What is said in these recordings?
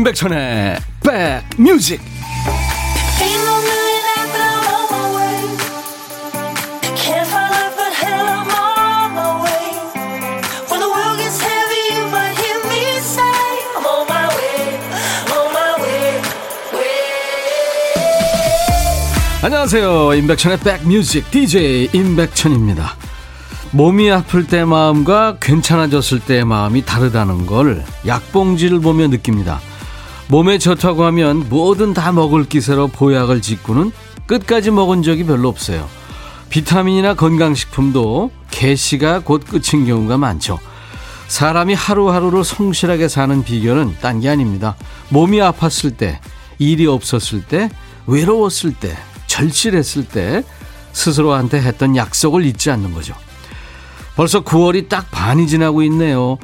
임백천의 백뮤직. 안녕하세요. 임백천의 백뮤직 DJ 임백천입니다. 몸이 아플 때 마음과 괜찮아졌을 때의 마음이 다르다는 걸 약봉지를 보며 느낍니다 몸에 좋다고 하면 뭐든 다 먹을 기세로 보약을 짓고는 끝까지 먹은 적이 별로 없어요. 비타민이나 건강식품도 개시가 곧 끝인 경우가 많죠. 사람이 하루하루를 성실하게 사는 비결은 딴 게 아닙니다. 몸이 아팠을 때, 일이 없었을 때, 외로웠을 때, 절실했을 때 스스로한테 했던 약속을 잊지 않는 거죠. 벌써 9월이 딱 반이 지나고 있네요.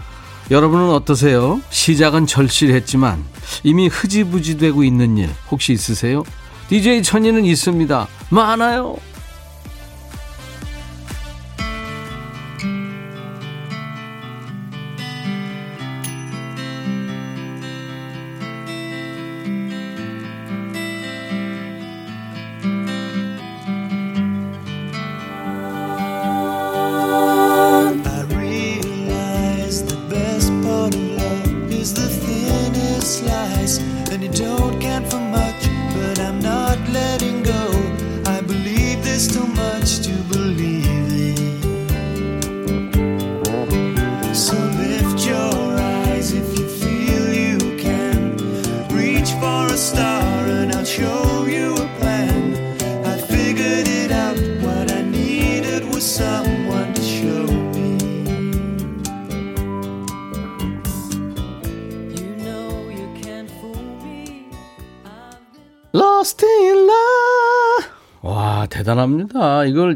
여러분은 어떠세요? 시작은 절실했지만 이미 흐지부지 되고 있는 일 혹시 있으세요? DJ 천이는 있습니다. 많아요.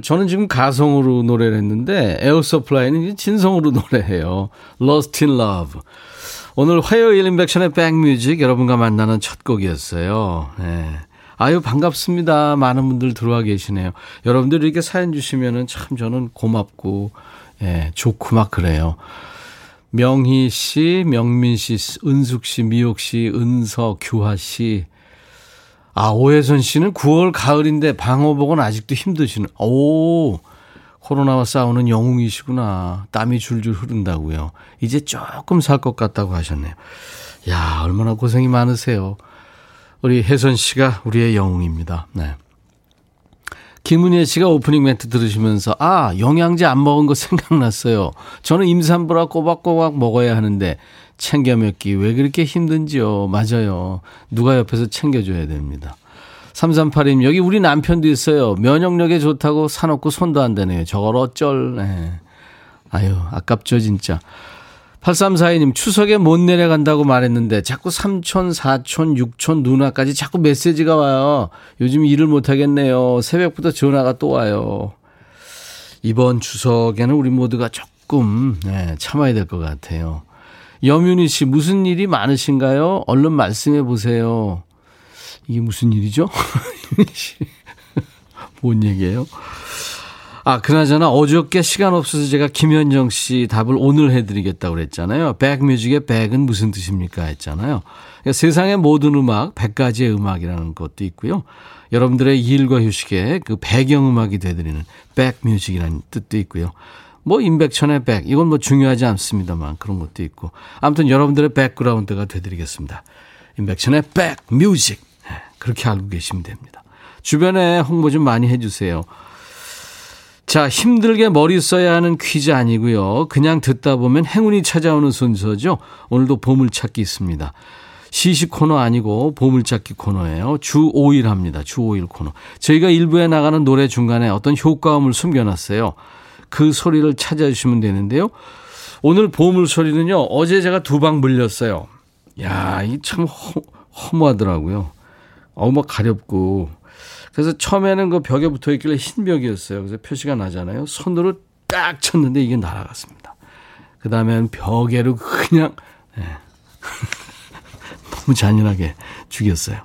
저는 지금 가성으로 노래를 했는데 에어서플라이는 진성으로 노래해요. Lost in Love. 오늘 화요일 인백션의 백뮤직 여러분과 만나는 첫 곡이었어요. 네. 아유 반갑습니다. 많은 분들 들어와 계시네요. 여러분들 이렇게 사연 주시면은 참 저는 고맙고 예, 좋고 막 그래요. 명희 씨, 명민 씨, 은숙 씨, 미옥 씨, 은서, 규하 씨, 아, 오혜선 씨는 9월 가을인데 방어복은 아직도 힘드시는, 오, 코로나와 싸우는 영웅이시구나. 땀이 줄줄 흐른다고요. 이제 조금 살 것 같다고 하셨네요. 야, 얼마나 고생이 많으세요. 우리 혜선 씨가 우리의 영웅입니다. 네. 김은혜 씨가 오프닝 멘트 들으시면서 아 영양제 안 먹은 거 생각났어요. 저는 임산부라 꼬박꼬박 먹어야 하는데 챙겨 먹기 왜 그렇게 힘든지요. 맞아요. 누가 옆에서 챙겨줘야 됩니다. 3382님, 여기 우리 남편도 있어요. 면역력에 좋다고 사놓고 손도 안 대네요. 저걸 어쩔, 네. 아유, 아깝죠, 진짜. 8342님, 추석에 못 내려간다고 말했는데 자꾸 삼촌, 사촌, 육촌, 누나까지 자꾸 메시지가 와요. 요즘 일을 못 하겠네요. 새벽부터 전화가 또 와요. 이번 추석에는 우리 모두가 조금, 네, 참아야 될 것 같아요. 여윤희 씨, 무슨 일이 많으신가요? 얼른 말씀해 보세요. 이게 무슨 일이죠? 뭔 얘기예요? 아, 그나저나 어저께 시간 없어서 제가 김현정 씨 답을 오늘 해드리겠다고 그랬잖아요. 백뮤직의 백은 무슨 뜻입니까? 했잖아요. 그러니까 세상의 모든 음악, 100가지의 음악이라는 것도 있고요. 여러분들의 일과 휴식에 그 배경음악이 되드리는 백뮤직이라는 뜻도 있고요. 뭐 임백천의 백 이건 뭐 중요하지 않습니다만 그런 것도 있고 아무튼 여러분들의 백그라운드가 되드리겠습니다. 임백천의 백 뮤직 네, 그렇게 알고 계시면 됩니다. 주변에 홍보 좀 많이 해주세요. 자 힘들게 머리 써야 하는 퀴즈 아니고요. 그냥 듣다 보면 행운이 찾아오는 순서죠. 오늘도 보물찾기 있습니다. 시식 코너 아니고 보물찾기 코너예요. 주 5일 합니다. 주 5일 코너. 저희가 일부에 나가는 노래 중간에 어떤 효과음을 숨겨놨어요. 그 소리를 찾아주시면 되는데요. 오늘 보물 소리는요. 어제 제가 두 방 물렸어요. 야, 이 참 허무하더라고요. 어우, 막 가렵고. 그래서 처음에는 그 벽에 붙어 있길래 흰 벽이었어요. 그래서 표시가 나잖아요. 손으로 딱 쳤는데 이게 날아갔습니다. 그 다음에는 벽에로 그냥, 네. 너무 잔인하게 죽였어요.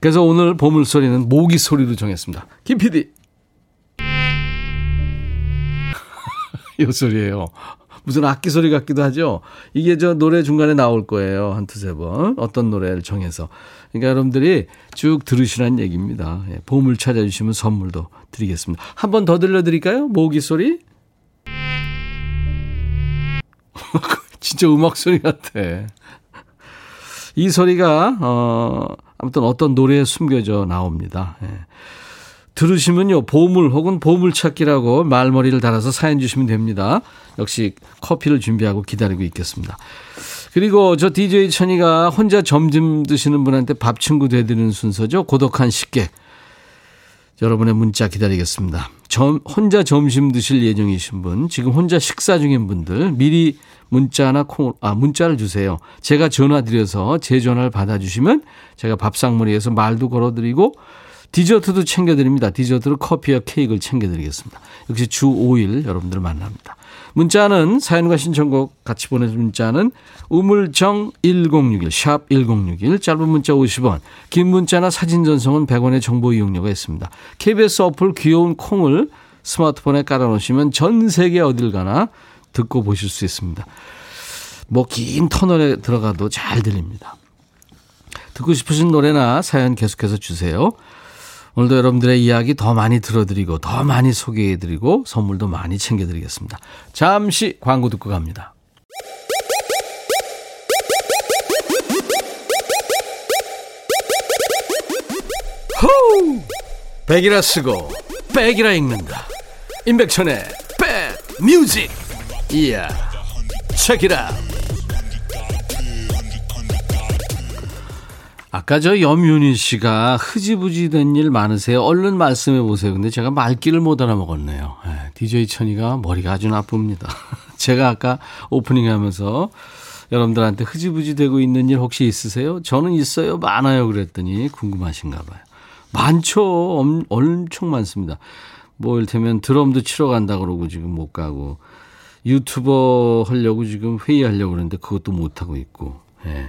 그래서 오늘 보물 소리는 모기 소리로 정했습니다. 김 PD. 이 소리예요. 무슨 악기 소리 같기도 하죠. 이게 저 노래 중간에 나올 거예요. 한 두세 번. 어떤 노래를 정해서. 그러니까 여러분들이 쭉 들으시라는 얘기입니다. 예, 보물 찾아주시면 선물도 드리겠습니다. 한 번 더 들려드릴까요? 모기 소리? 진짜 음악 소리 같아. 이 소리가, 어, 아무튼 어떤 노래에 숨겨져 나옵니다. 예. 들으시면요, 보물 혹은 보물찾기라고 말머리를 달아서 사연 주시면 됩니다. 역시 커피를 준비하고 기다리고 있겠습니다. 그리고 저 DJ 천이가 혼자 점심 드시는 분한테 밥 친구 되드리는 순서죠. 고독한 식객. 여러분의 문자 기다리겠습니다. 점, 혼자 점심 드실 예정이신 분, 지금 혼자 식사 중인 분들, 미리 문자나 콩, 아, 문자를 주세요. 제가 전화 드려서 제 전화를 받아주시면 제가 밥상머리에서 말도 걸어드리고 디저트도 챙겨드립니다. 디저트로 커피와 케이크를 챙겨드리겠습니다. 역시 주 5일 여러분들 만납니다. 문자는 사연과 신청곡 같이 보내준 문자는 우물정 1061, 샵 1061, 짧은 문자 50원, 긴 문자나 사진 전송은 100원의 정보 이용료가 있습니다. KBS 어플 귀여운 콩을 스마트폰에 깔아놓으시면 전 세계 어딜 가나 듣고 보실 수 있습니다. 뭐 긴 터널에 들어가도 잘 들립니다. 듣고 싶으신 노래나 사연 계속해서 주세요. 오늘도 여러분들의 이야기 더 많이 들어드리고 더 많이 소개해드리고 선물도 많이 챙겨드리겠습니다. 잠시 광고 듣고 갑니다. 호우! 백이라 쓰고 백이라 읽는다. 임백천의 백 뮤직. 이야. 책이라. 아까 저 염윤희 씨가 흐지부지 된 일 많으세요? 얼른 말씀해 보세요. 근데 제가 말귀를 못 알아먹었네요. 네, 예, DJ 천이가 머리가 아주 나쁩니다. 제가 아까 오프닝 하면서 여러분들한테 흐지부지 되고 있는 일 혹시 있으세요? 저는 있어요. 많아요. 그랬더니 궁금하신가 봐요. 많죠. 엄, 엄청 많습니다. 뭐 이를테면 드럼도 치러 간다 그러고 지금 못 가고 유튜버 하려고 지금 회의하려고 그러는데 그것도 못 하고 있고. 예.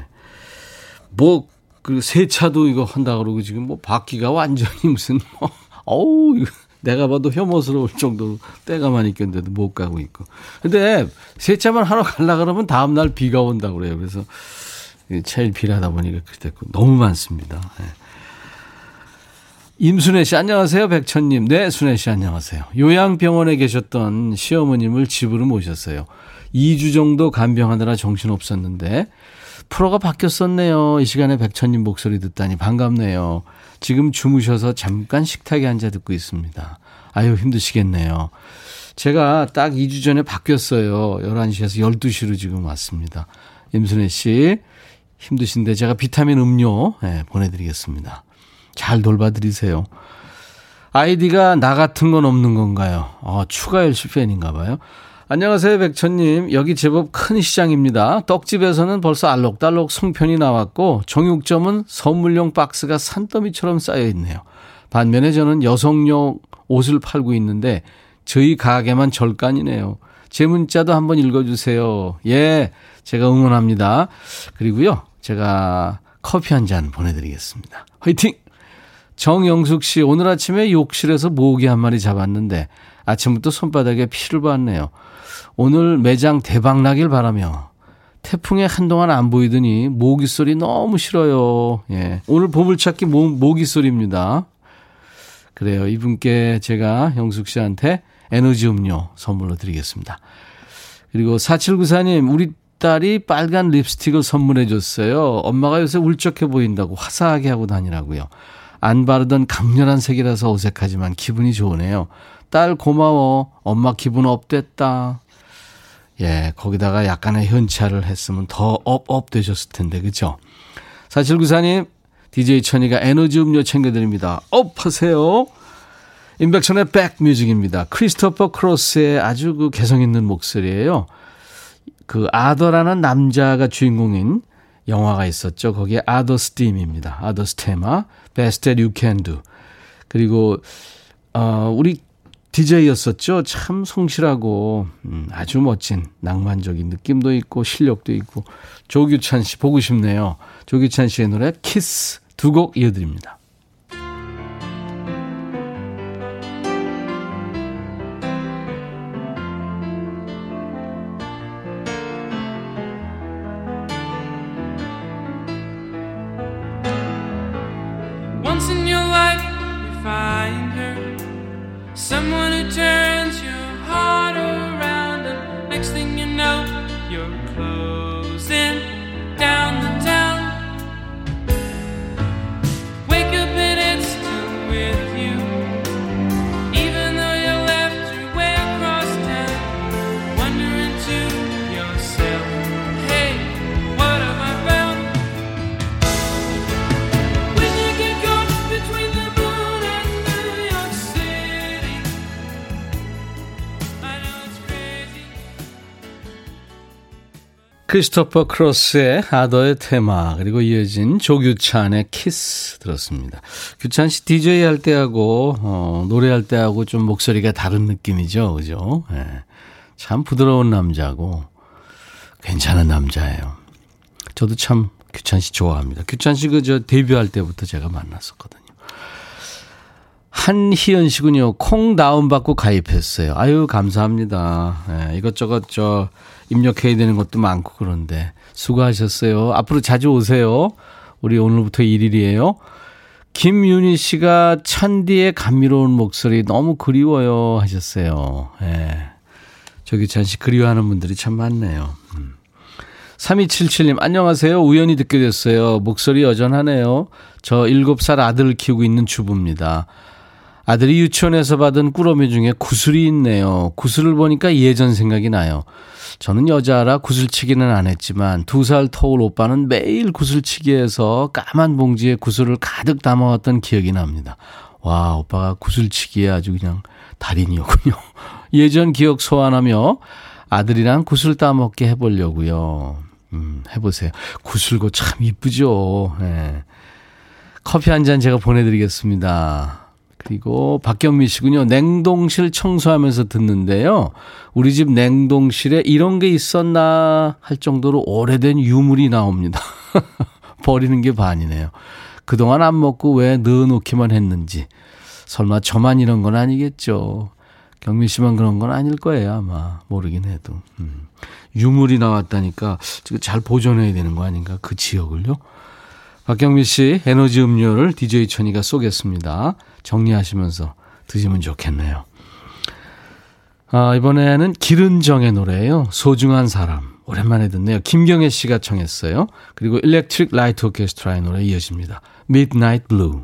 뭐 그리고 세차도 이거 한다 그러고 지금 뭐 바퀴가 완전히 무슨 뭐 어우 이거 내가 봐도 혐오스러울 정도로 때가 많이 꼈는데도 못 가고 있고. 근데 세차만 하러 갈라 그러면 다음 날 비가 온다 그래요. 그래서 제일 필요하다 보니까 됐고 너무 많습니다. 네. 임순애 씨 안녕하세요. 백천님. 네, 순애 씨 안녕하세요. 요양병원에 계셨던 시어머님을 집으로 모셨어요. 2주 정도 간병하느라 정신없었는데 프로가 바뀌었었네요. 이 시간에 백천님 목소리 듣다니 반갑네요. 지금 주무셔서 잠깐 식탁에 앉아 듣고 있습니다. 아유, 힘드시겠네요. 제가 딱 2주 전에 바뀌었어요. 11시에서 12시로 지금 왔습니다. 임순혜 씨, 힘드신데 제가 비타민 음료 네, 보내드리겠습니다. 잘 돌봐드리세요. 아이디가 나 같은 건 없는 건가요? 어, 추가 열시 팬인가 봐요. 안녕하세요, 백천님. 여기 제법 큰 시장입니다. 떡집에서는 벌써 알록달록 송편이 나왔고, 정육점은 선물용 박스가 산더미처럼 쌓여 있네요. 반면에 저는 여성용 옷을 팔고 있는데, 저희 가게만 절간이네요. 제 문자도 한번 읽어주세요. 예, 제가 응원합니다. 그리고요, 제가 커피 한 잔 보내드리겠습니다. 화이팅! 정영숙 씨, 오늘 아침에 욕실에서 모기 한 마리 잡았는데, 아침부터 손바닥에 피를 봤네요. 오늘 매장 대박 나길 바라며 태풍에 한동안 안 보이더니 모기 소리 너무 싫어요. 예. 오늘 보물찾기 모, 모기 소리입니다. 그래요. 이분께 제가 형숙 씨한테 에너지 음료 선물로 드리겠습니다. 그리고 4794님, 우리 딸이 빨간 립스틱을 선물해 줬어요. 엄마가 요새 울적해 보인다고 화사하게 하고 다니라고요. 안 바르던 강렬한 색이라서 어색하지만 기분이 좋으네요. 딸 고마워. 엄마 기분 업됐다. 예, 거기다가 약간의 현찰을 했으면 더 업업 되셨을 텐데, 그죠? 사실 구사님, DJ 천이가 에너지 음료 챙겨드립니다. up 하세요. 임백천의 백뮤직입니다. 크리스토퍼 크로스의 아주 그 개성 있는 목소리예요. 그 아더라는 남자가 주인공인 영화가 있었죠. 거기에 Arthur's Theme입니다. Arthur's Theme, You Can Do. 그리고 어, 우리 DJ였었죠. 참 성실하고 음, 아주 멋진 낭만적인 느낌도 있고 실력도 있고 조규찬 씨 보고 싶네요. 조규찬 씨의 노래 키스 두 곡 이어드립니다. 크리스토퍼 크로스의 아더의 테마 그리고 이어진 조규찬의 키스 들었습니다. 규찬 씨 DJ 할 때하고 어, 노래할 때하고 좀 목소리가 다른 느낌이죠, 그죠? 네. 참 부드러운 남자고 괜찮은 남자예요. 저도 참 규찬 씨 좋아합니다. 규찬 씨 그 저 데뷔할 때부터 제가 만났었거든요. 한희연 씨군요. 콩 다운받고 가입했어요. 아유, 감사합니다. 네, 이것저것 저 입력해야 되는 것도 많고 그런데 수고하셨어요. 앞으로 자주 오세요. 우리 오늘부터 1일이에요. 김윤희 씨가 찬디의 감미로운 목소리 너무 그리워요 하셨어요. 예. 조기찬 씨 그리워하는 분들이 참 많네요. 음. 3277님, 안녕하세요. 우연히 듣게 됐어요. 목소리 여전하네요. 저 7살 아들을 키우고 있는 주부입니다. 아들이 유치원에서 받은 꾸러미 중에 구슬이 있네요. 구슬을 보니까 예전 생각이 나요. 저는 여자라 구슬치기는 안 했지만 두 살 터울 오빠는 매일 구슬치기에서 까만 봉지에 구슬을 가득 담아왔던 기억이 납니다. 와, 오빠가 구슬치기에 아주 그냥 달인이었군요. 예전 기억 소환하며 아들이랑 구슬 따먹게 해보려고요. 음, 해보세요. 구슬고 참 이쁘죠. 네. 커피 한 잔 제가 보내드리겠습니다. 그리고 박경미 씨군요. 냉동실 청소하면서 듣는데요. 우리 집 냉동실에 이런 게 있었나 할 정도로 오래된 유물이 나옵니다. 버리는 게 반이네요. 그동안 안 먹고 왜 넣어놓기만 했는지. 설마 저만 이런 건 아니겠죠. 경미 씨만 그런 건 아닐 거예요, 아마. 모르긴 해도. 음. 유물이 나왔다니까 잘 보존해야 되는 거 아닌가, 그 지역을요? 박경미 씨 에너지 음료를 DJ 천이가 쏘겠습니다. 정리하시면서 드시면 좋겠네요. 아, 이번에는 길은정의 노래예요. 소중한 사람. 오랜만에 듣네요. 김경애 씨가 청했어요. 그리고 일렉트릭 라이트 오케스트라의 노래 이어집니다. Midnight Blue.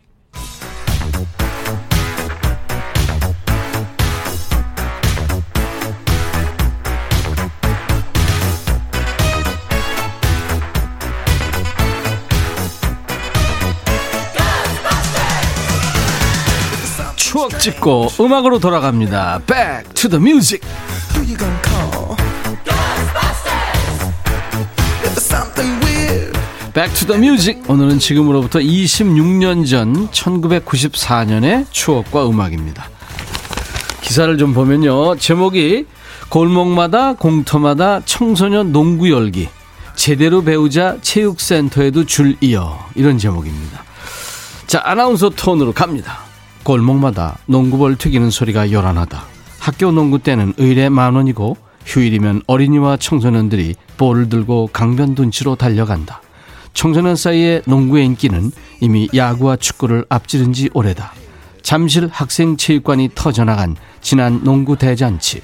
찍고 음악으로 돌아갑니다. Back to the music. Back to the Music 오늘은 지금으로부터 26년 전 1994년의 추억과 음악입니다. 기사를 좀 보면요. 제목이 골목마다 공터마다 청소년 농구 열기 제대로 배우자 체육센터에도 줄 이어 이런 제목입니다. 자 아나운서 톤으로 갑니다. 골목마다 농구볼 튀기는 소리가 요란하다. 학교 농구 때는 의례 만 원이고 휴일이면 어린이와 청소년들이 볼을 들고 강변 둔치로 달려간다. 청소년 사이의 농구의 인기는 이미 야구와 축구를 앞지른 지 오래다. 잠실 학생 체육관이 터져나간 지난 농구 대잔치.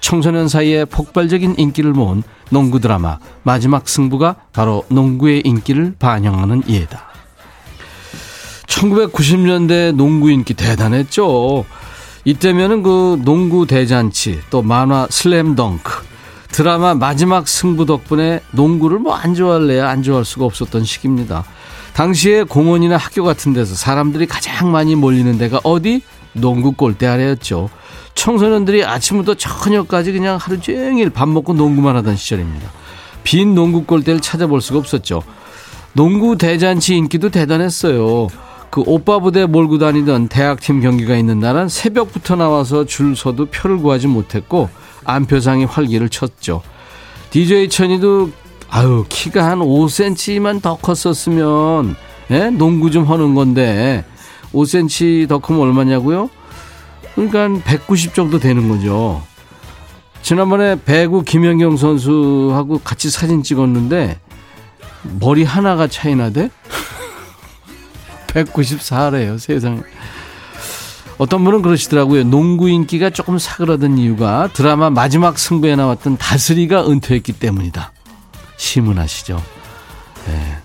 청소년 사이에 폭발적인 인기를 모은 농구 드라마 마지막 승부가 바로 농구의 인기를 반영하는 예다. 1990년대 농구 인기 대단했죠. 이때면은 그 농구 대잔치 또 만화 슬램덩크 드라마 마지막 승부 덕분에 농구를 뭐 안 좋아할래야 안 좋아할 수가 없었던 시기입니다. 당시에 공원이나 학교 같은 데서 사람들이 가장 많이 몰리는 데가 어디? 농구 골대 아래였죠. 청소년들이 아침부터 저녁까지 그냥 하루 종일 밥 먹고 농구만 하던 시절입니다. 빈 농구 골대를 찾아볼 수가 없었죠. 농구 대잔치 인기도 대단했어요. 그 오빠 부대 몰고 다니던 대학팀 경기가 있는 날은 새벽부터 나와서 줄 서도 표를 구하지 못했고 안표상이 활기를 쳤죠. DJ 천이도 아유 키가 한 5cm만 더 컸었으면 예? 농구 좀 하는 건데 5cm 더 크면 얼마냐고요? 그러니까 190 정도 되는 거죠. 지난번에 배구 김연경 선수하고 같이 사진 찍었는데 머리 하나가 차이 나대? 194래요, 세상에. 어떤 분은 그러시더라고요. 농구 인기가 조금 사그라든 이유가 드라마 마지막 승부에 나왔던 다스리가 은퇴했기 때문이다. 시문하시죠. 네.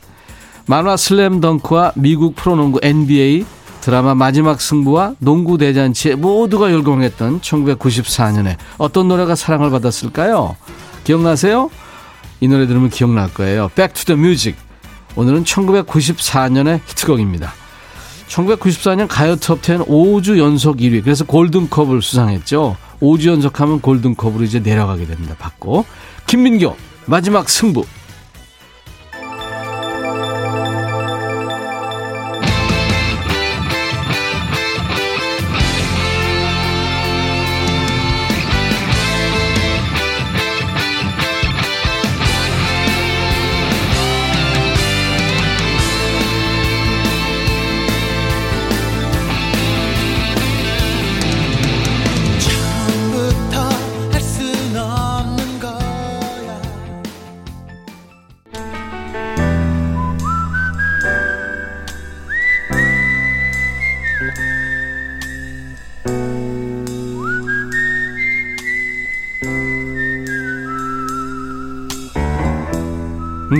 만화 슬램덩크와 미국 프로농구 NBA 드라마 마지막 승부와 농구 대잔치에 모두가 열광했던 1994년에 어떤 노래가 사랑을 받았을까요? 기억나세요? 이 노래 들으면 기억날 거예요. Back to the Music. 오늘은 1994년의 히트곡입니다. 1994년 가요 톱10 5주 연속 1위. 그래서 골든컵을 수상했죠. 5주 연속하면 골든컵으로 이제 내려가게 됩니다. 받고. 김민교, 마지막 승부.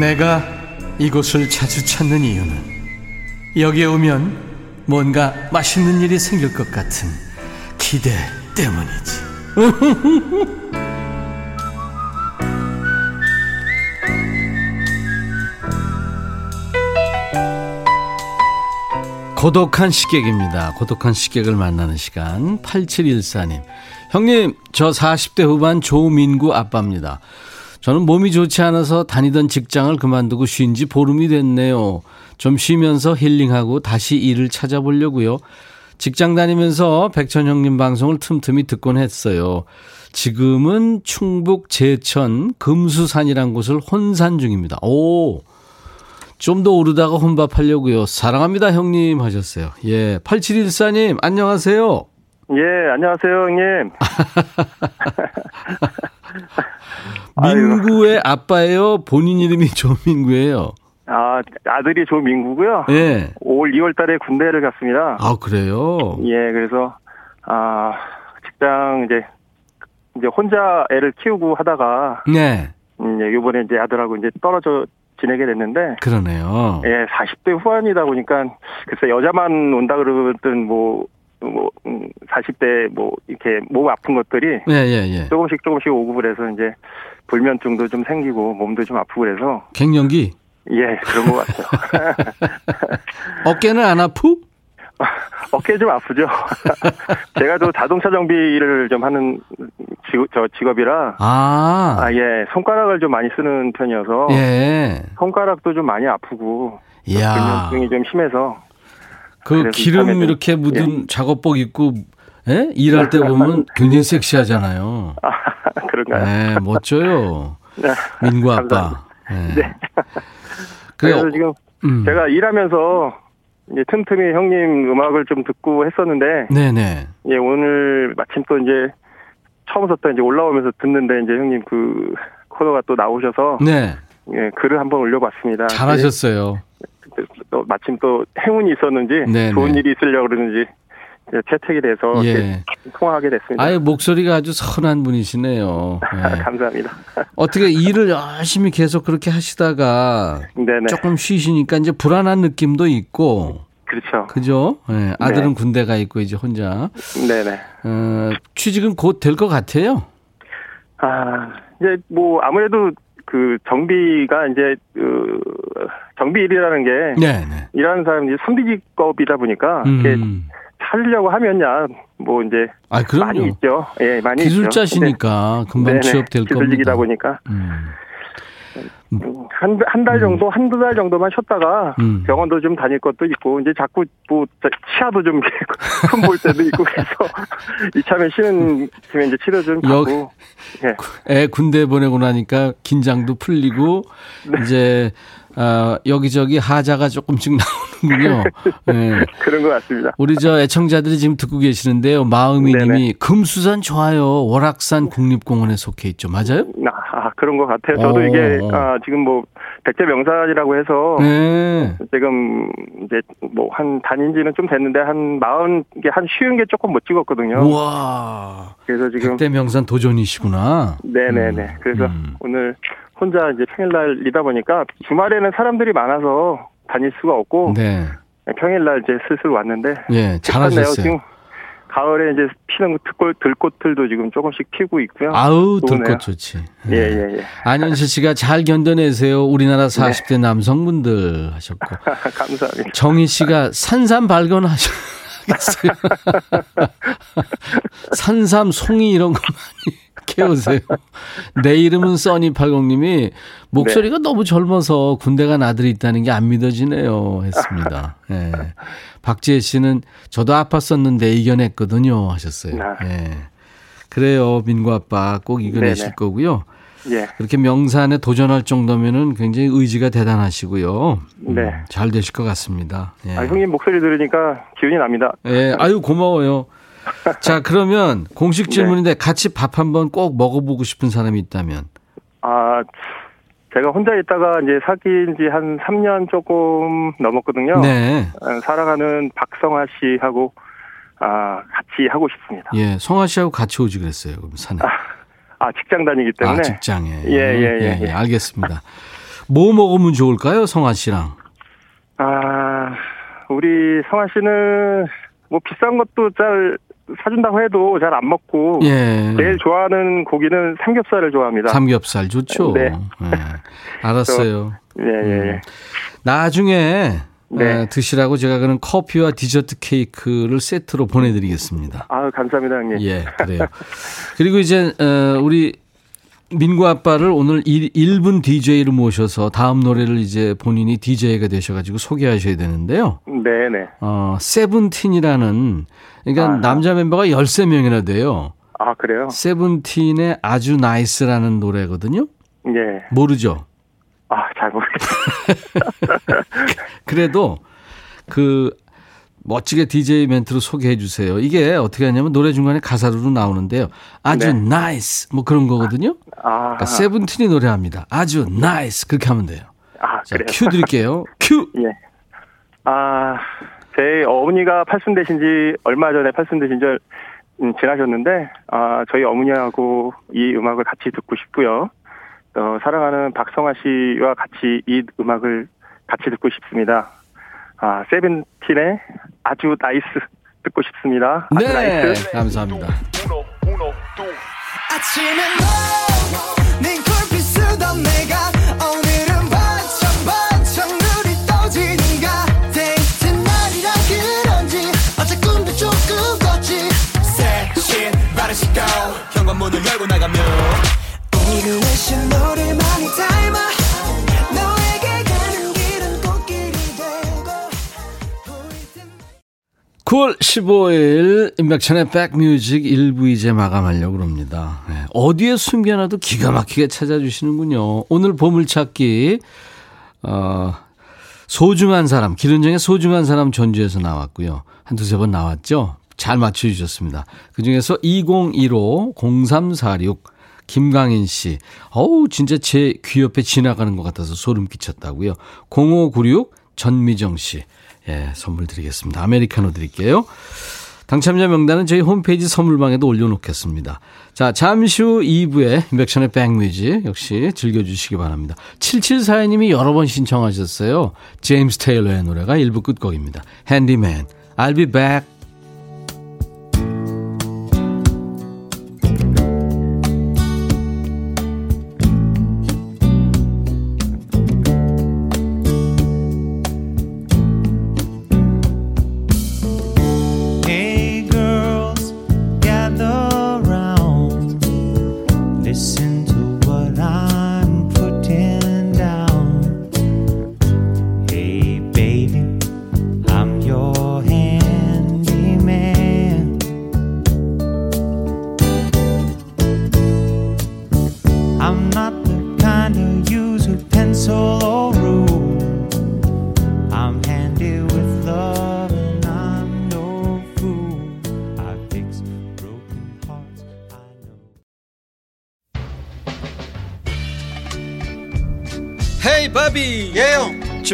내가 이곳을 자주 찾는 이유는 여기에 오면 뭔가 맛있는 일이 생길 것 같은 기대 때문이지. 고독한 식객입니다. 고독한 식객을 만나는 시간. 8714님. 형님, 저 40대 후반 조민구 아빠입니다. 저는 몸이 좋지 않아서 다니던 직장을 그만두고 쉰 지 보름이 됐네요. 좀 쉬면서 힐링하고 다시 일을 찾아보려고요. 직장 다니면서 백천 형님 방송을 틈틈이 듣곤 했어요. 지금은 충북 제천 금수산이란 곳을 혼산 중입니다. 오! 좀 더 오르다가 혼밥하려고요. 사랑합니다, 형님 하셨어요. 예. 8714님, 안녕하세요. 예, 안녕하세요, 형님. 민구의 아빠예요? 본인 이름이 조민구예요? 아, 아들이 조민구고요. 예. 올 2월 달에 군대를 갔습니다. 아, 그래요? 예, 그래서, 아, 직장 이제, 이제 혼자 애를 키우고 하다가, 네. 음, 예, 요번에 이제 아들하고 이제 떨어져 지내게 됐는데, 그러네요. 예, 40대 후반이다 보니까, 글쎄, 여자만 온다 그러든 뭐, 뭐, 음, 40대 뭐, 이렇게 몸 아픈 것들이, 예, 예, 예. 조금씩 조금씩 오고 그래서 이제, 불면증도 좀 생기고, 몸도 좀 아프고 그래서, 갱년기? 예, 그런 것 같아요. 어깨는 안 아프? 어깨 좀 아프죠. 제가 또 자동차 정비 일을 좀 하는 직업, 저 직업이라 아. 아, 예, 손가락을 좀 많이 쓰는 편이어서 예. 손가락도 좀 많이 아프고 이야. 불면증이 좀 심해서 그 기름 이렇게 묻은 작업복 입고 예? 일할 때 보면 굉장히 섹시하잖아요. 아, 그런가요? 네, 멋져요. 네, 민구 아빠. 감사합니다. 네. 그래서 지금 음. 제가 일하면서 이제 틈틈이 형님 음악을 좀 듣고 했었는데 네네. 예 오늘 마침 또 이제 처음부터 이제 올라오면서 듣는데 이제 형님 그 코너가 또 나오셔서 네. 예 글을 한번 올려봤습니다. 잘하셨어요. 예, 또 마침 또 행운이 있었는지 네네. 좋은 일이 있으려 고 그러는지 채택이 돼서 예. 통화하게 됐습니다. 아예 목소리가 아주 선한 분이시네요. 예. 감사합니다. 어떻게 일을 열심히 계속 그렇게 하시다가 네네 조금 쉬시니까 이제 불안한 느낌도 있고 그렇죠. 그죠? 예, 아들은 네. 군대 가 있고 이제 혼자 네네. 어, 취직은 곧 될 것 같아요. 아, 이제 뭐 아무래도 그 정비가 이제 그 정비 일이라는 게 네, 네. 일하는 사람이 선비직업이다 보니까 이렇게 음. 살려고 하면야 뭐 이제 아 많이. 있죠. 예, 많이 있죠. 기술자시니까 금방 네네, 취업될 기술직이다 겁니다. 보니까 음. 한 한 달 정도 한두 달 정도만 쉬었다가 음. 병원도 좀 다닐 것도 있고 이제 자꾸 뭐 저- 치아도 좀 손볼 때도 있고 그래서 이참에 쉬는 팀에 이제 치료 좀 여- 받고 예. 애 군대 보내고 나니까 긴장도 풀리고 네. 이제 어, 여기저기 하자가 조금씩 나오는 군요. 예. 그런 것 같습니다. 우리 저 애청자들이 지금 듣고 계시는데요. 마음이님이. 금수산 좋아요. 월악산 국립공원에 속해 있죠. 맞아요? 아, 그런 것 같아요. 저도 어. 이게 아, 지금 뭐 백제 명산이라고 해서 네. 지금 이제 뭐 한 다닌 지는 좀 됐는데 한 마흔 게한 쉬운 게 조금 못 찍었거든요. 우와. 그래서 지금 백대 명산 도전이시구나. 네네네. 음, 그래서 음. 오늘 혼자 이제 평일날이다 보니까 주말에는 사람들이 많아서 다닐 수가 없고 네. 평일날 이제 슬슬 왔는데 예. 잘하셨어요. 지금 가을에 이제 피는 들꽃, 들꽃들도 지금 조금씩 피고 있고요. 아우, 좋으네요. 들꽃 좋지. 예, 예, 예. 안현실 씨가 잘 견뎌내세요. 우리나라 40대 네. 남성분들 하셨고. 감사합니다. 정희 씨가 산삼 발견하셨어요. 산삼, 송이 이런 거 많이 캐오세요. 내 이름은 써니80님이 목소리가 네. 너무 젊어서 군대 간 아들이 있다는 게 안 믿어지네요. 했습니다. 예. 박지혜 씨는 저도 아팠었는데 이겨냈거든요. 하셨어요. 아. 예. 그래요. 민구 아빠 꼭 이겨내실 네네. 거고요. 예. 그렇게 명산에 도전할 정도면은 굉장히 의지가 대단하시고요. 음, 네. 잘 되실 것 같습니다. 예. 아, 형님 목소리 들으니까 기운이 납니다. 예, 아유 고마워요. 자, 그러면 네. 공식 질문인데 같이 밥 한번 꼭 먹어보고 싶은 사람이 있다면. 아, 제가 혼자 있다가 이제 사귄 지 한 3년 조금 넘었거든요. 네. 어, 사랑하는 박성아 씨하고 아, 같이 하고 싶습니다. 예, 성화 씨하고 같이 오지 그랬어요. 그럼 산에. 아, 직장 다니기 때문에. 아, 직장에. 예, 예, 예, 예. 알겠습니다. 뭐 먹으면 좋을까요, 성화 씨랑? 아, 우리 성아 씨는 뭐 비싼 것도 잘 사준다고 해도 잘 안 먹고 예. 제일 좋아하는 고기는 삼겹살을 좋아합니다. 삼겹살 좋죠. 네. 예. 알았어요. 예, 예, 예. 나중에 네. 어, 드시라고 제가 그런 커피와 디저트 케이크를 세트로 보내드리겠습니다. 아, 감사합니다, 형님. 예, 그래요. 그리고 이제 어, 우리 민구 아빠를 오늘 1, 분 DJ를 모셔서 다음 노래를 이제 본인이 DJ가 되셔가지고 소개하셔야 되는데요. 네, 네. 어, 세븐틴이라는 그러니까 아하. 남자 멤버가 13명이나 돼요. 아, 그래요? 세븐틴의 아주 나이스라는 노래거든요. 예. 모르죠? 아, 잘 모르겠어요. 그래도 그 멋지게 DJ 멘트로 소개해 주세요. 이게 어떻게 하냐면 노래 중간에 가사로 나오는데요. 아주 네. 나이스 뭐 그런 거거든요. 아, 그러니까 세븐틴이 노래합니다. 아주 nice 그렇게 하면 돼요. 아, 자, 그래요. 큐 드릴게요. 큐. 예. 아, 제 어머니가 팔순되신 지 얼마 전에 팔순되신 지 음, 지나셨는데, 아, 저희 어머니하고 이 음악을 같이 듣고 싶고요. 어, 사랑하는 박성아 씨와 같이 이 음악을 같이 듣고 싶습니다. 아, 세븐틴의 아주 nice 듣고 싶습니다. 아주 네, nice. 감사합니다. 아침에 현관문을 열고 나가면. 오늘 내신 너 9월 15일 임백천의 백뮤직 1부 이제 마감하려고 그럽니다. 네, 어디에 숨겨놔도 기가 막히게 찾아주시는군요. 오늘 보물찾기 어, 소중한 사람 기른정의 소중한 사람 전주에서 나왔고요. 한 두세 번 나왔죠. 잘 맞춰주셨습니다. 그중에서 2015 0346 김강인 씨. 어우, 진짜 제 귀 옆에 지나가는 것 같아서 소름 끼쳤다고요. 0596 전미정 씨. 예, 선물 드리겠습니다. 아메리카노 드릴게요. 당첨자 명단은 저희 홈페이지 선물방에도 올려놓겠습니다. 자, 잠시 후 2부에 인백션의 백뮤직 역시 즐겨주시기 바랍니다. 7742님이 여러 번 신청하셨어요. 제임스 테일러의 노래가 1부 끝곡입니다. 핸디맨, I'll be back.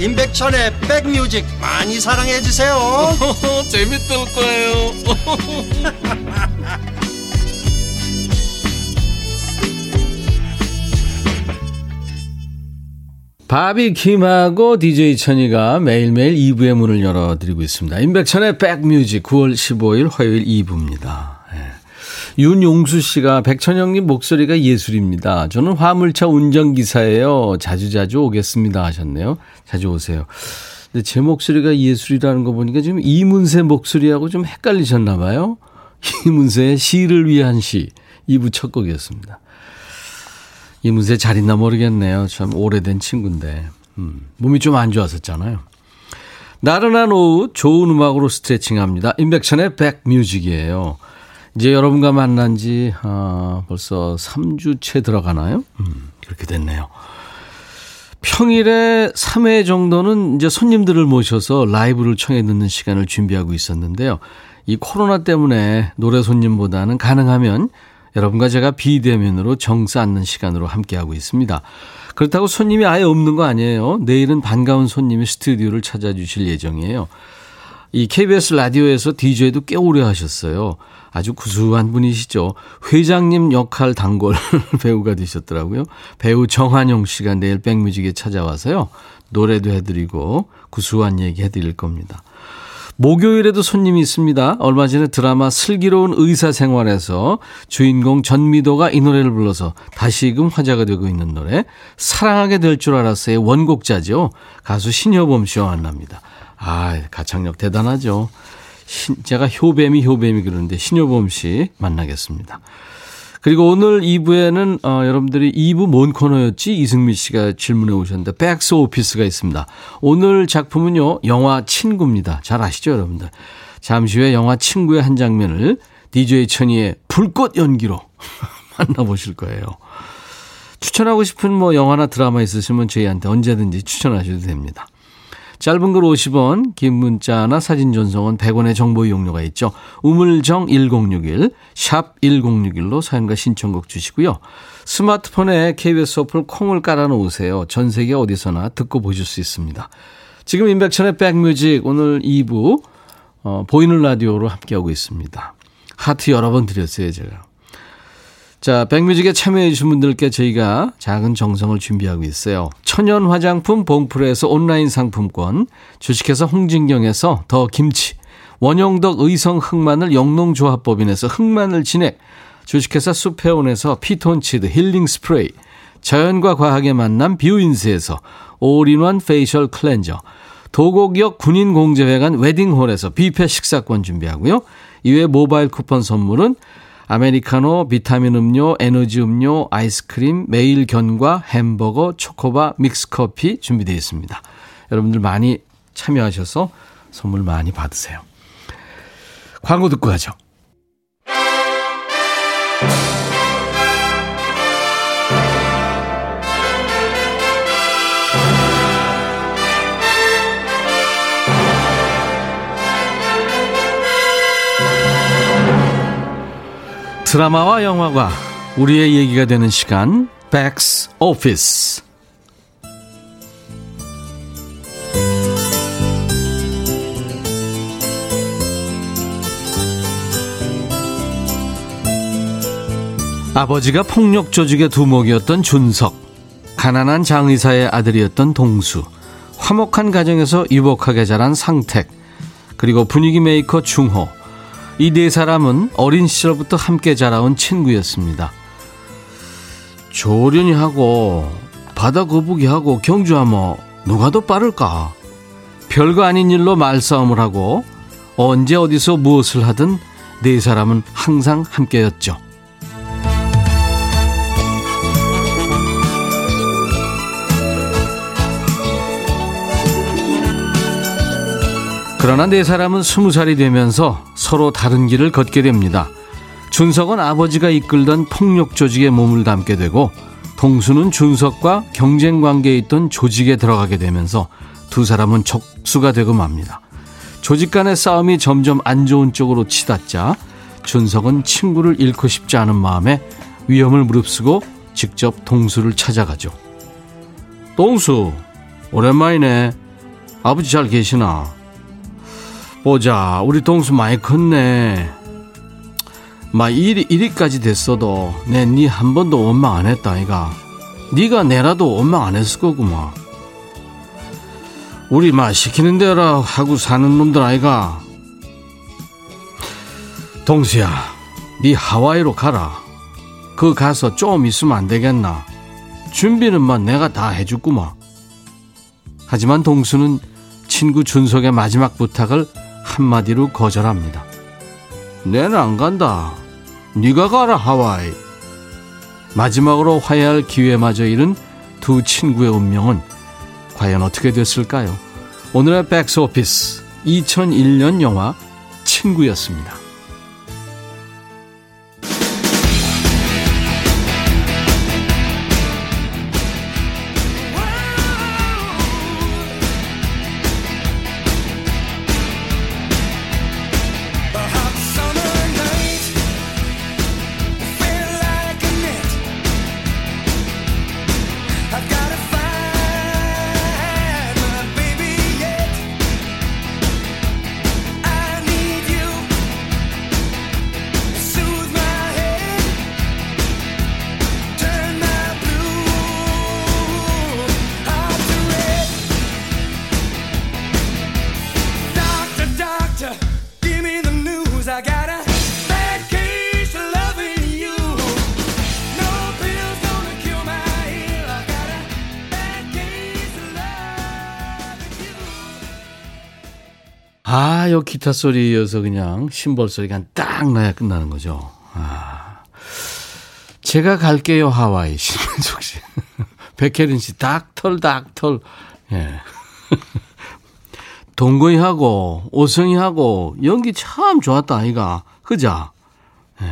임백천의 백뮤직 많이 사랑해 주세요 재밌을 거예요 바비 김하고 DJ 천이가 매일매일 2부의 문을 열어드리고 있습니다. 임백천의 백뮤직 9월 15일 화요일 2부입니다. 예. 윤용수 씨가 백천영님 목소리가 예술입니다. 저는 화물차 운전기사예요. 자주자주 오겠습니다 하셨네요. 자주 오세요. 근데 제 목소리가 예술이라는 거 보니까 지금 이문세 목소리하고 좀 헷갈리셨나 봐요. 이문세의 시를 위한 시 2부 첫 곡이었습니다. 이문세 잘 있나 모르겠네요. 참 오래된 친구인데. 음, 몸이 좀 안 좋았었잖아요. 나른한 오후 좋은 음악으로 스트레칭합니다. 인백천의 백뮤직이에요. 이제 여러분과 만난 지 아, 벌써 3주째 들어가나요? 음, 그렇게 됐네요. 평일에 3회 정도는 이제 손님들을 모셔서 라이브를 청해 듣는 시간을 준비하고 있었는데요. 이 코로나 때문에 노래 손님보다는 가능하면 여러분과 제가 비대면으로 정서 않는 시간으로 함께하고 있습니다. 그렇다고 손님이 아예 없는 거 아니에요. 내일은 반가운 손님이 스튜디오를 찾아주실 예정이에요. 이 KBS 라디오에서 DJ도 꽤 오래 하셨어요. 아주 구수한 분이시죠. 회장님 역할 단골 배우가 되셨더라고요. 배우 정한용 씨가 내일 백뮤직에 찾아와서요. 노래도 해드리고 구수한 얘기 해드릴 겁니다. 목요일에도 손님이 있습니다. 얼마 전에 드라마 슬기로운 의사생활에서 주인공 전미도가 이 노래를 불러서 다시금 화제가 되고 있는 노래 사랑하게 될 줄 알았어요. 원곡자죠. 가수 신효범 씨와 만납니다. 아, 가창력 대단하죠. 신, 제가 효뱀이 효뱀이 그러는데 신효범 씨 만나겠습니다. 그리고 오늘 2부에는 어, 여러분들이 2부 뭔 코너였지? 이승미 씨가 질문해 오셨는데 백스 오피스가 있습니다. 오늘 작품은요. 영화 친구입니다. 잘 아시죠, 여러분들? 잠시 후에 영화 친구의 한 장면을 DJ 천이의 불꽃 연기로 만나보실 거예요. 추천하고 싶은 뭐 영화나 드라마 있으시면 저희한테 언제든지 추천하셔도 됩니다. 짧은 글 50원, 긴 문자나 사진 전송은 100원의 정보 이용료가 있죠. 우물정 1061, 샵 1061로 사연과 신청곡 주시고요. 스마트폰에 KBS 어플 콩을 깔아놓으세요. 전 세계 어디서나 듣고 보실 수 있습니다. 지금 인백천의 백뮤직 오늘 2부 어, 보이는 라디오로 함께하고 있습니다. 하트 여러 번 드렸어요, 제가. 자, 백뮤직에 참여해주신 분들께 저희가 작은 정성을 준비하고 있어요. 천연 화장품 봉프레에서 온라인 상품권, 주식회사 홍진경에서 더 김치, 원형덕 의성 흑마늘 영농조합법인에서 흑마늘 진액, 주식회사 수페온에서 피톤치드 힐링 스프레이, 자연과 과학의 만남 뷰인스에서 all-in-one facial cleanser, 도곡역 군인공제회관 웨딩홀에서 뷔페 식사권 준비하고요. 이외 모바일 쿠폰 선물은 아메리카노, 비타민 음료, 에너지 음료, 아이스크림, 매일 견과, 햄버거, 초코바, 믹스커피 준비되어 있습니다. 여러분들 많이 참여하셔서 선물 많이 받으세요. 광고 듣고 가죠. 드라마와 영화가 우리의 얘기가 되는 시간 백스 오피스 아버지가 폭력 조직의 두목이었던 준석 가난한 장의사의 아들이었던 동수 화목한 가정에서 유복하게 자란 상택 그리고 분위기 메이커 중호 이 네 사람은 어린 시절부터 함께 자라온 친구였습니다. 조오련이 하고 바다 거북이 하고 경주하면 누가 더 빠를까? 별거 아닌 일로 말싸움을 하고 언제 어디서 무엇을 하든 네 사람은 항상 함께였죠. 그러나 네 사람은 스무 살이 되면서 서로 다른 길을 걷게 됩니다. 준석은 아버지가 이끌던 폭력 조직에 몸을 담게 되고 동수는 준석과 경쟁 관계에 있던 조직에 들어가게 되면서 두 사람은 적수가 되고 맙니다. 조직 간의 싸움이 점점 안 좋은 쪽으로 치닫자 준석은 친구를 잃고 싶지 않은 마음에 위험을 무릅쓰고 직접 동수를 찾아가죠. 동수, 오랜만이네. 아버지 잘 계시나? 보자, 우리 동수 많이 컸네. 막 이리 이리까지 됐어도 내 니 한 번도 원망 안 했다 아이가. 네가 내라도 원망 안 했을 거구만. 우리 막 시키는 대로 하고 사는 놈들 아이가. 동수야, 네 하와이로 가라. 그 가서 좀 있으면 안 되겠나? 준비는 막 내가 다 해줬구만. 하지만 동수는 친구 준석의 마지막 부탁을 한마디로 거절합니다. 내는 안 간다. 네가 가라 하와이. 마지막으로 화해할 기회마저 잃은 두 친구의 운명은 과연 어떻게 됐을까요? 오늘의 백스 오피스 2001년 영화 친구였습니다. 아, 요 기타 소리에 이어서 그냥 심벌 소리가 딱 나야 끝나는 거죠. 아. 제가 갈게요, 하와이. 신민숙 씨. 백혜린 씨, 닥털, 닥털. 예. 동거이하고, 오성이하고, 연기 참 좋았다, 아이가. 그자? 예.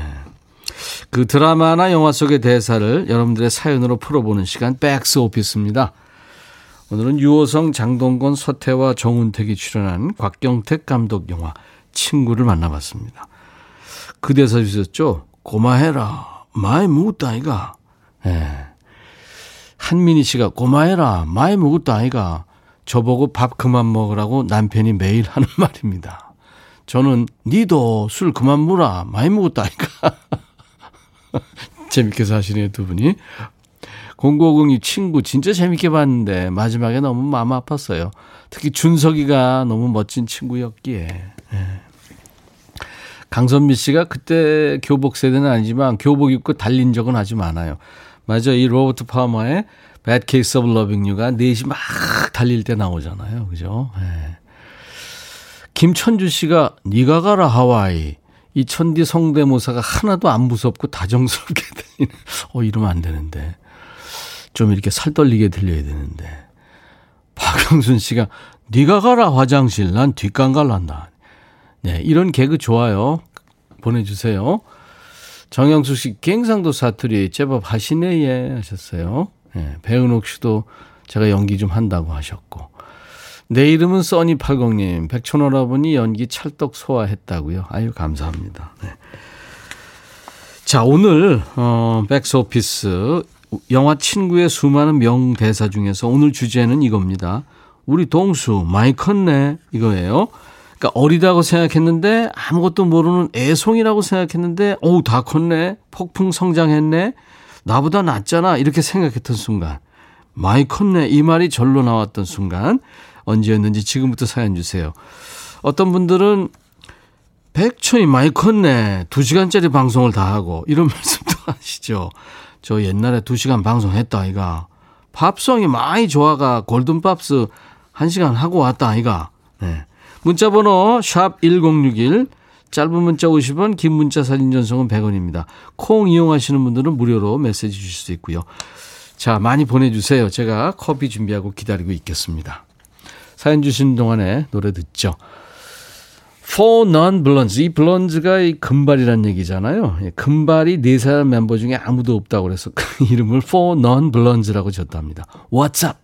그 드라마나 영화 속의 대사를 여러분들의 사연으로 풀어보는 시간, 백스 오피스입니다. 오늘은 유호성, 장동건, 서태와 정운택이 출연한 곽경택 감독 영화 친구를 만나봤습니다. 그 대사 주셨죠? 고마해라. 많이 묵었다 아이가. 예. 한민희 씨가 고마해라. 많이 묵었다 아이가. 저보고 밥 그만 먹으라고 남편이 매일 하는 말입니다. 저는 니도 술 그만. 많이 묵었다 아이가. 재밌게 사시네요 두 분이. 공고공이 친구 진짜 재밌게 봤는데 마지막에 너무 마음 아팠어요. 특히 준석이가 너무 멋진 친구였기에. 예. 강선미 씨가 그때 교복 세대는 아니지만 교복 입고 달린 적은 아주 많아요. 맞아. 이 로버트 파머의 Bad Case of Loving You가 4시 막 달릴 때 나오잖아요. 그죠? 예. 김천주 씨가 니가 가라 하와이. 이 천디 성대모사가 하나도 안 무섭고 다정스럽게 들리네. 어, 이러면 안 되는데. 좀 이렇게 살떨리게 들려야 되는데. 박영순 씨가 니가 가라 화장실. 난 뒷간 갈란다. 네, 이런 개그 좋아요. 보내주세요. 정영수 씨, 갱상도 사투리 제법 하시네, 예, 하셨어요. 예, 배은옥 씨도 제가 연기 좀 한다고 하셨고. 내 이름은 써니80님, 백촌오라버니 연기 찰떡 소화했다고요. 아유, 감사합니다. 네. 자, 오늘, 어, 백스오피스, 영화 친구의 수많은 명대사 중에서 오늘 주제는 이겁니다. 우리 동수, 많이 컸네. 이거예요. 그러니까 어리다고 생각했는데 아무것도 모르는 애송이라고 생각했는데 어우 다 컸네. 폭풍 성장했네. 나보다 낫잖아. 이렇게 생각했던 순간. 많이 컸네. 이 말이 절로 나왔던 순간. 언제였는지 지금부터 사연 주세요. 어떤 분들은 백천이 많이 컸네. 두 시간짜리 방송을 다 하고 이런 말씀도 하시죠 저 옛날에 두 시간 방송했다 아이가 팝송이 많이 좋아가 골든팝스 한 시간 하고 왔다 아이가 네. 문자 번호 샵 1061, 짧은 문자 50원, 긴 문자 사진 전송은 100원입니다. 콩 이용하시는 분들은 무료로 메시지 주실 수 있고요. 자, 많이 보내주세요. 제가 커피 준비하고 기다리고 있겠습니다. 사연 주신 동안에 노래 듣죠. For Non-Blondes. 이 블론즈가 이 금발이란 얘기잖아요. 예, 금발이 네 사람 멤버 중에 아무도 없다고 그래서 그 이름을 For Non-Blondes라고 졌답니다. What's up?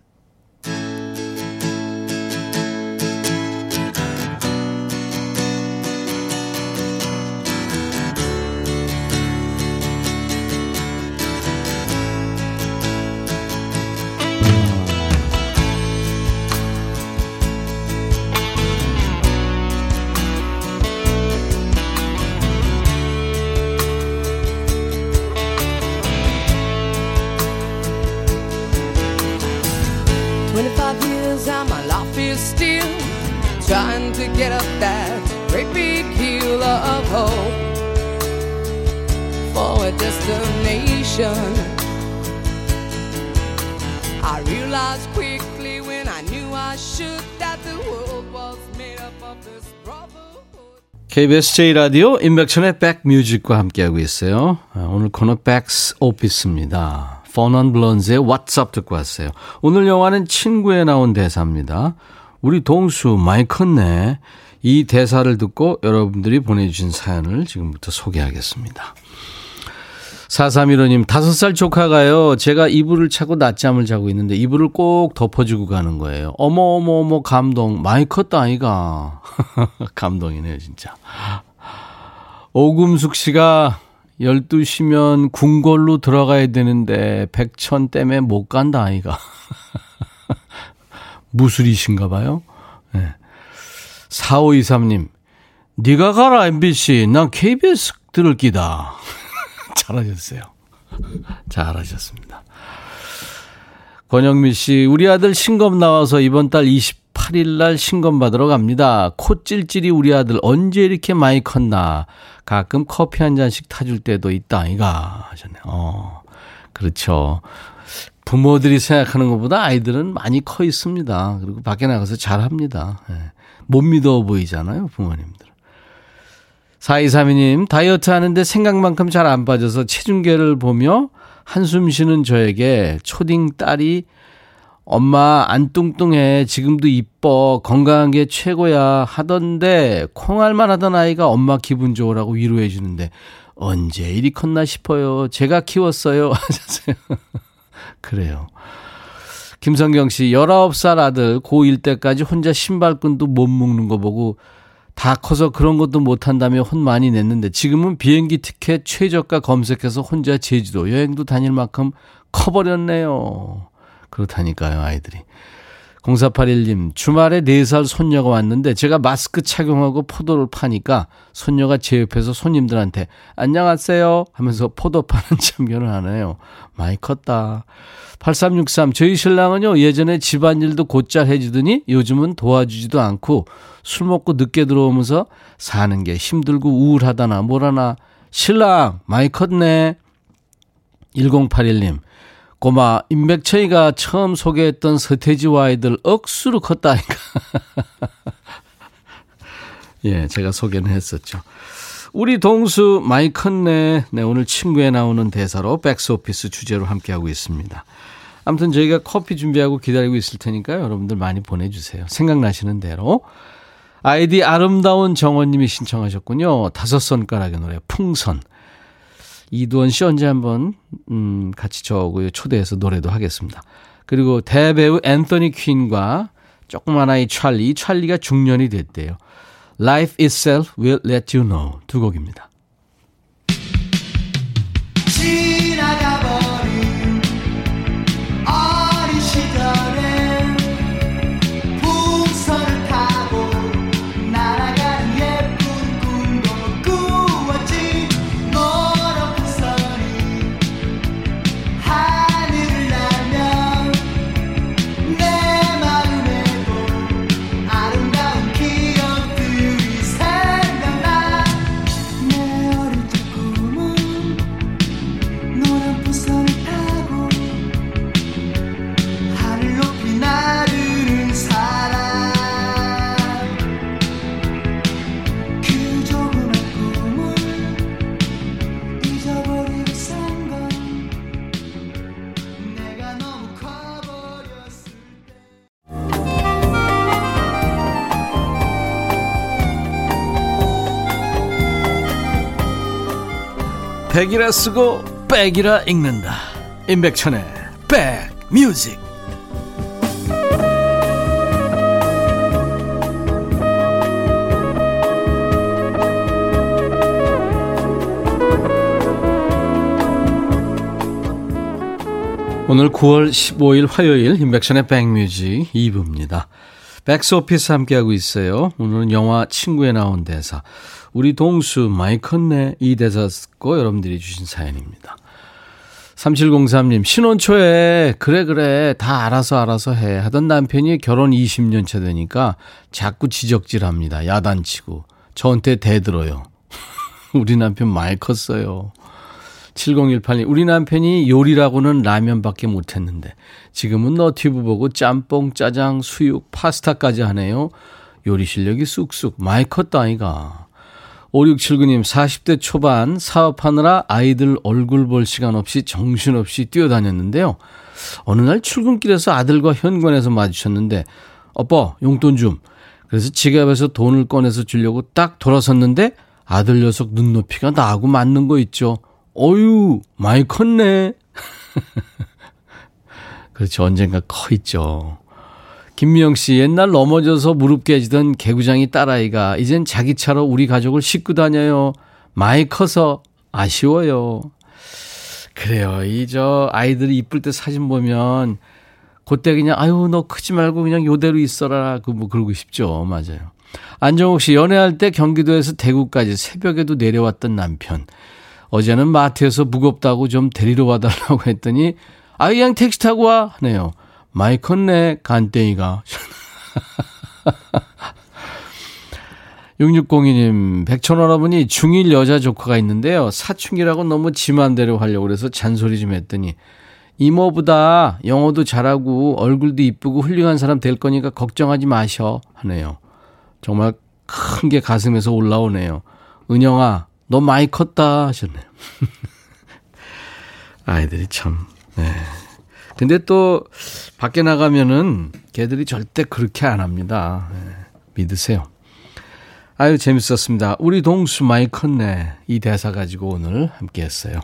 KBS 제1라디오 인백천의 백뮤직과 함께하고 있어요. 아, 오늘 코너 백스 오피스입니다. 퍼넌 블런즈의 What's Up 듣고 왔어요. 오늘 영화는 친구에 나온 대사입니다. 우리 동수 많이 컸네. 이 대사를 듣고 여러분들이 보내주신 사연을 지금부터 소개하겠습니다. 4315님, 5살 조카가요, 제가 이불을 차고 낮잠을 자고 있는데 이불을 꼭 덮어주고 가는 거예요. 어머, 어머, 어머, 감동. 많이 컸다, 아이가. 감동이네요, 진짜. 오금숙 씨가 12시면 궁궐로 들어가야 되는데 백천 때문에 못 간다, 아이가. 무술이신가 봐요. 네. 4523님, 네가 가라, MBC. 난 KBS 들을 끼다. 잘하셨어요. 잘하셨습니다. 권영미 씨, 우리 아들 신검 나와서 이번 달 28일 날 신검 받으러 갑니다. 코 찔찔이 우리 아들 언제 이렇게 많이 컸나. 가끔 커피 한 잔씩 타줄 때도 있다, 이가. 하셨네요. 어, 그렇죠. 부모들이 생각하는 것보다 아이들은 많이 커 있습니다. 그리고 밖에 나가서 잘 합니다. 예. 못 믿어 보이잖아요, 부모님들. 4232님, 다이어트 하는데 생각만큼 잘 안 빠져서 체중계를 보며 한숨 쉬는 저에게 초딩 딸이 엄마 안 뚱뚱해 지금도 이뻐 건강한 게 최고야 하던데 콩알만 하던 아이가 엄마 기분 좋으라고 위로해 주는데 언제 이리 컸나 싶어요. 제가 키웠어요. 하셨어요. 그래요. 김성경 씨, 19살 아들 고1 때까지 혼자 신발끈도 못 묶는 거 보고 다 커서 그런 것도 못한다며 혼 많이 냈는데 지금은 비행기 티켓 최저가 검색해서 혼자 제주도 여행도 다닐 만큼 커버렸네요. 그렇다니까요, 아이들이. 0481님, 주말에 4살 손녀가 왔는데 제가 마스크 착용하고 포도를 파니까 손녀가 제 옆에서 손님들한테 안녕하세요 하면서 포도 파는 참견을 하네요. 많이 컸다. 8363, 저희 신랑은요, 예전에 집안일도 곧잘 해주더니 요즘은 도와주지도 않고 술 먹고 늦게 들어오면서 사는 게 힘들고 우울하다나 뭐라나. 신랑, 많이 컸네. 1081님, 고마, 임백천이가 처음 소개했던 서태지와 아이들 억수로 컸다니까. 예, 제가 소개는 했었죠. 우리 동수 많이 컸네. 네, 오늘 친구에 나오는 대사로 백스오피스 주제로 함께하고 있습니다. 아무튼 저희가 커피 준비하고 기다리고 있을 테니까요. 여러분들 많이 보내주세요. 생각나시는 대로. 아이디 아름다운 정원님이 신청하셨군요. 다섯 손가락의 노래 풍선. 이두원 씨 언제 한번 음, 같이 저하고 초대해서 노래도 하겠습니다. 그리고 대배우 앤서니 퀸과 조그만 아이 찰리, 이 찰리가 중년이 됐대요. Life itself will let you know 두 곡입니다. 지나가버 백이라 쓰고 백이라 읽는다. 임백천의 백뮤직. 오늘 9월 15일 화요일 임백천의 백뮤직 2부입니다. 백스 오피스 함께하고 있어요. 오늘은 영화 친구에 나온 대사. 우리 동수 많이 컸네. 이 대사 듣고 여러분들이 주신 사연입니다. 3703님, 신혼 초에 그래 그래 다 알아서 알아서 해 하던 남편이 결혼 20년 차 되니까 자꾸 지적질 합니다. 야단치고 저한테 대들어요. 우리 남편 많이 컸어요. 7018님, 우리 남편이 요리라고는 라면밖에 못했는데 지금은 너튜브 보고 짬뽕, 짜장, 수육, 파스타까지 하네요. 요리 실력이 쑥쑥 많이 컸다 아이가. 5679님, 40대 초반 사업하느라 아이들 얼굴 볼 시간 없이 정신없이 뛰어다녔는데요. 어느 날 출근길에서 아들과 현관에서 마주쳤는데, 오빠, 용돈 좀. 그래서 지갑에서 돈을 꺼내서 주려고 딱 돌아섰는데, 아들 녀석 눈높이가 나하고 맞는 거 있죠. 어유, 많이 컸네. 그렇죠. 언젠가 커 있죠. 김미영 씨, 옛날 넘어져서 무릎 깨지던 개구장이 딸아이가 이젠 자기 차로 우리 가족을 싣고 다녀요. 많이 커서 아쉬워요. 그래요. 이 저 아이들이 이쁠 때 사진 보면 그때 그냥 아유 너 크지 말고 그냥 요대로 있어라 그뭐 그러고 싶죠. 맞아요. 안정욱 씨 연애할 때 경기도에서 대구까지 새벽에도 내려왔던 남편. 어제는 마트에서 무겁다고 좀 데리러 와달라고 했더니 아 그냥 택시 타고 와 하네요. 많이 컸네 간땡이가. 6602님, 백천원어머니 중1 여자 조카가 있는데요. 사춘기라고 너무 지만대로 하려고 그래서 잔소리 좀 했더니 이모보다 영어도 잘하고 얼굴도 이쁘고 훌륭한 사람 될 거니까 걱정하지 마셔 하네요. 정말 큰 게 가슴에서 올라오네요. 은영아, 너 많이 컸다 하셨네요. 아이들이 참, 네. 근데 또 밖에 나가면은 걔들이 절대 그렇게 안 합니다. 네, 믿으세요. 아유, 재밌었습니다. 우리 동수 많이 컸네. 이 대사 가지고 오늘 함께 했어요.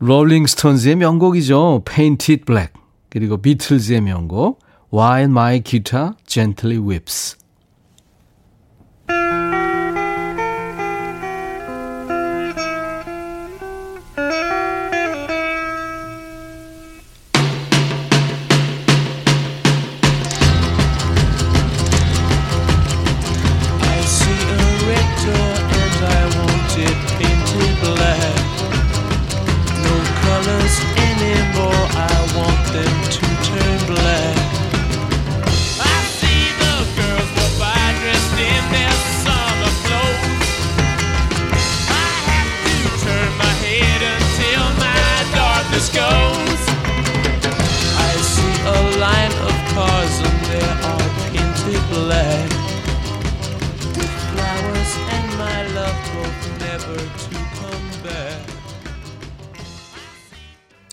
롤링스톤즈의 명곡이죠. Painted Black. 그리고 비틀즈의 명곡 While My Guitar Gently Whips.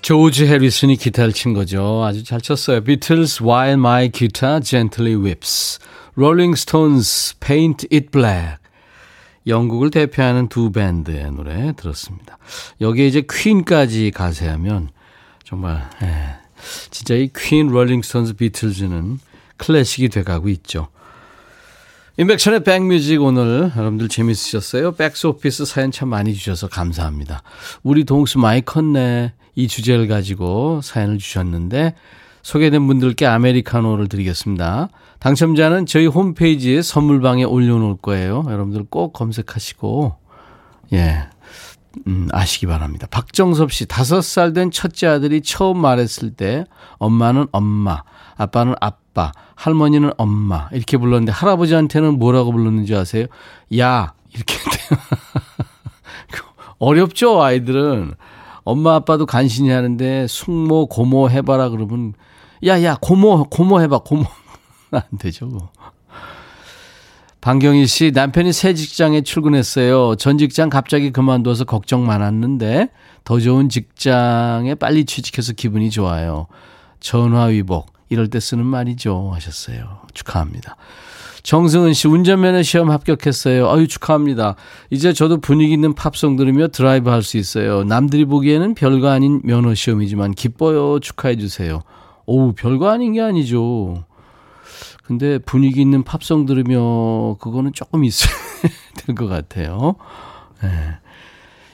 조지 해리슨이 기타를 친 거죠. 아주 잘 쳤어요. 비틀스 While My Guitar Gently Weeps, Rolling Stones Paint It Black. 영국을 대표하는 두 밴드의 노래 들었습니다. 여기에 이제 퀸까지 가세하면 정말 예, 진짜 이 퀸, 롤링 스톤즈, 비틀즈는 클래식이 돼가고 있죠. 임백천의 백뮤직 오늘 여러분들 재밌으셨어요? 백스오피스 사연 참 많이 주셔서 감사합니다. 우리 동수 많이 컸네. 이 주제를 가지고 사연을 주셨는데 소개된 분들께 아메리카노를 드리겠습니다. 당첨자는 저희 홈페이지에 선물방에 올려놓을 거예요. 여러분들 꼭 검색하시고 예 음, 아시기 바랍니다. 박정섭 씨, 다섯 살 된 첫째 아들이 처음 말했을 때 엄마는 엄마, 아빠는 아빠, 할머니는 엄마 이렇게 불렀는데 할아버지한테는 뭐라고 불렀는지 아세요? 야 이렇게 돼요. 어렵죠 아이들은 엄마 아빠도 간신히 하는데 숙모 고모 해봐라 그러면 야야 고모 고모 해봐 고모 안 되죠. 방경희 씨 남편이 새 직장에 출근했어요. 전 직장 갑자기 그만둬서 걱정 많았는데 더 좋은 직장에 빨리 취직해서 기분이 좋아요. 전화위복 이럴 때 쓰는 말이죠 하셨어요. 축하합니다. 정승은 씨 운전면허 시험 합격했어요. 아유 축하합니다. 이제 저도 분위기 있는 팝송 들으며 드라이브 할 수 있어요. 남들이 보기에는 별거 아닌 면허 시험이지만 기뻐요. 축하해 주세요. 오우 별거 아닌 게 아니죠. 근데 분위기 있는 팝송 들으며 그거는 조금 있어야 될 것 같아요. 네.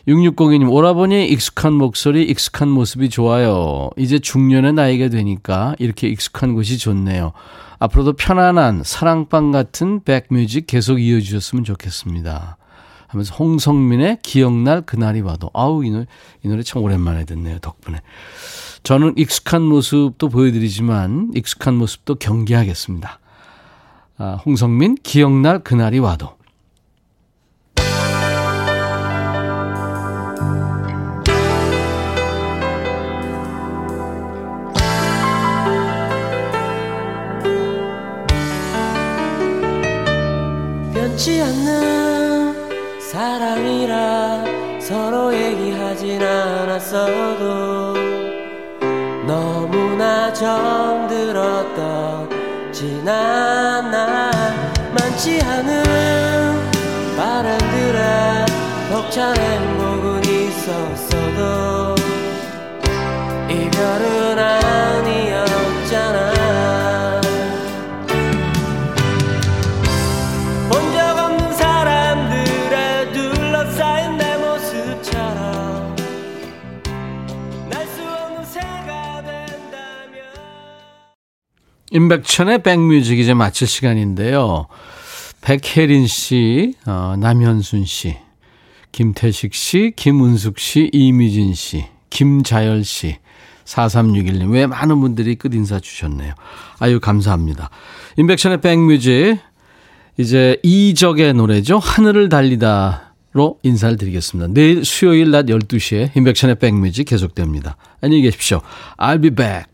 6602님, 오라버니 익숙한 목소리, 익숙한 모습이 좋아요. 이제 중년의 나이가 되니까 이렇게 익숙한 곳이 좋네요. 앞으로도 편안한 사랑방 같은 백뮤직 계속 이어주셨으면 좋겠습니다. 하면서 홍성민의 기억날 그날이 와도 아우 이 노래, 이 노래 참 오랜만에 듣네요 덕분에 저는 익숙한 모습도 보여드리지만 익숙한 모습도 경계하겠습니다 아, 홍성민 기억날 그날이 와도 변치 않는 사랑이라 서로 얘기하진 않았어도 너무나 정들었던 지난 날. 많지 않은 바람들에 벅찬 행복은 있었어 임백천의 백뮤직 이제 마칠 시간인데요. 백혜린 씨, 어, 남현순 씨, 김태식 씨, 김은숙 씨, 이미진 씨, 김자열 씨, 4361님. 왜 많은 분들이 끝인사 주셨네요. 아유, 감사합니다. 임백천의 백뮤직, 이제 이적의 노래죠. 하늘을 달리다로 인사를 드리겠습니다. 내일 수요일 낮 12시에 임백천의 백뮤직 계속됩니다. 안녕히 계십시오. I'll be back.